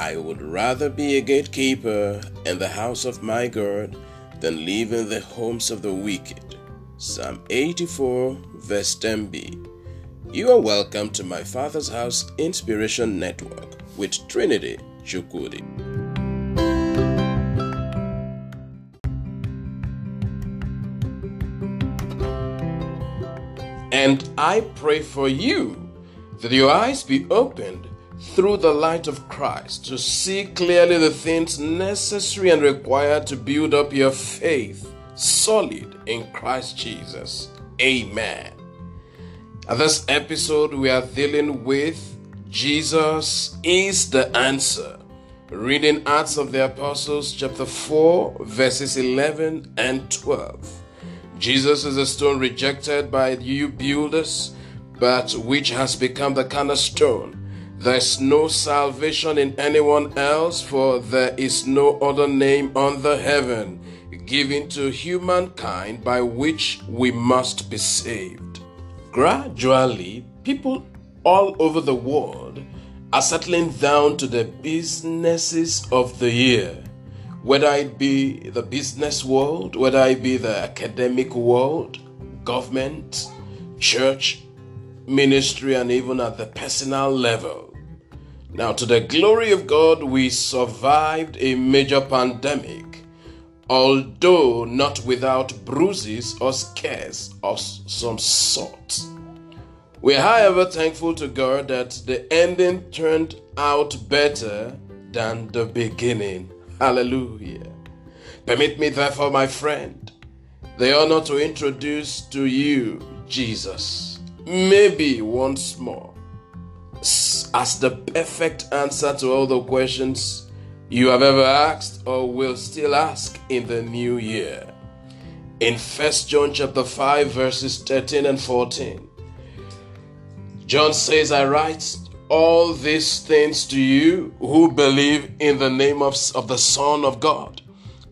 I would rather be a gatekeeper in the house of my God than live in the homes of the wicked. Psalm 84, verse 10b. You are welcome to my Father's House Inspiration Network with Trinity Chukudi. And I pray for you that your eyes be opened through the light of Christ to see clearly the things necessary and required to build up your faith solid in Christ Jesus. Amen. At this episode, we are dealing with Jesus is the answer. Reading Acts of the Apostles, chapter 4, verses 11 and 12. Jesus is a stone rejected by you builders, but which has become the cornerstone. There is no salvation in anyone else, for there is no other name under heaven given to humankind by which we must be saved. Gradually, people all over the world are settling down to the businesses of the year whether it be the business world, whether it be the academic world, government, church, ministry, and even at the personal level. Now, to the glory of God, we survived a major pandemic, although not without bruises or scares of some sort. We are, however, thankful to God that the ending turned out better than the beginning. Hallelujah. Permit me, therefore, my friend, the honor to introduce to you Jesus, maybe once more, as the perfect answer to all the questions you have ever asked or will still ask in the new year. In 1 John chapter 5 verses 13 and 14, John says, I write all these things to you who believe in the name of, of the Son of God,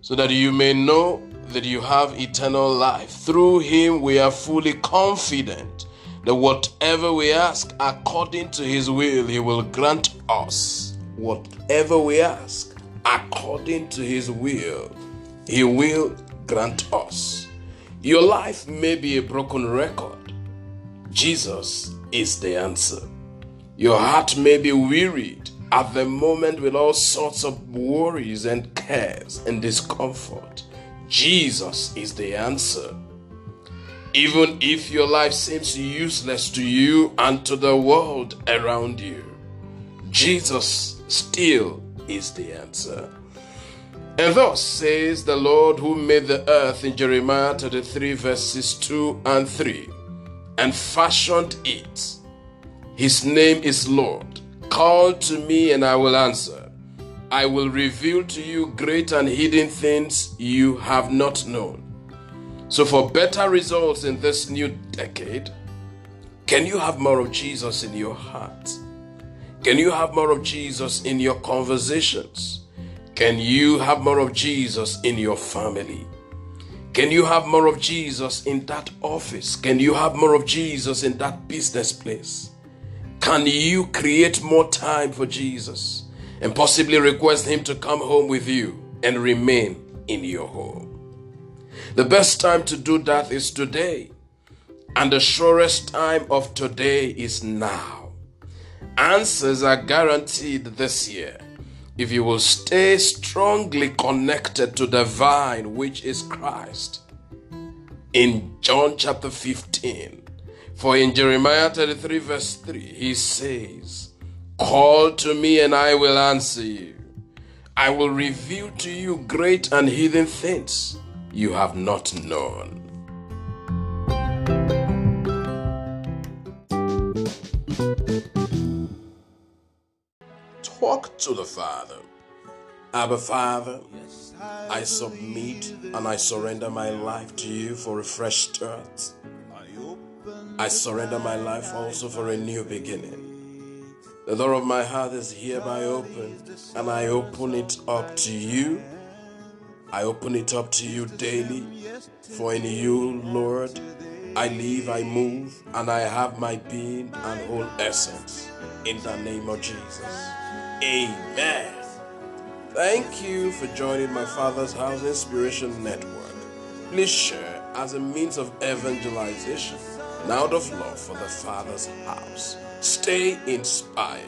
so that you may know that you have eternal life. Through him we are fully confident that whatever we ask according to his will, he will grant us. Whatever we ask according to his will, he will grant us. Your life may be a broken record. Jesus is the answer. Your heart may be wearied at the moment with all sorts of worries and cares and discomfort. Jesus is the answer. Even if your life seems useless to you and to the world around you, Jesus still is the answer. And thus says the Lord who made the earth in Jeremiah 33, verses 2 and 3, and fashioned it his name is Lord. Call to me and I will answer. I will reveal to you great and hidden things you have not known. So, for better results in this new decade, can you have more of Jesus in your heart? Can you have more of Jesus in your conversations? Can you have more of Jesus in your family? Can you have more of Jesus in that office? Can you have more of Jesus in that business place? Can you create more time for Jesus and possibly request Him to come home with you and remain in your home? The best time to do that is today, and the surest time of today is now. Answers are guaranteed this year if you will stay strongly connected to the vine, which is Christ. In John chapter 15, for in Jeremiah 33, verse 3, he says, Call to me and I will answer you. I will reveal to you great and hidden things you have not known. Talk to the Father. Abba Father, I submit and I surrender my life to you for a fresh start. I surrender my life also for a new beginning. The door of my heart is hereby open, and I open it up to you. I open it up to you daily, for in you, Lord, I live, I move, and I have my being and whole essence. In the name of Jesus. Amen. Thank you for joining my Father's House Inspiration Network. Please share as a means of evangelization and out of love for the Father's house. Stay inspired.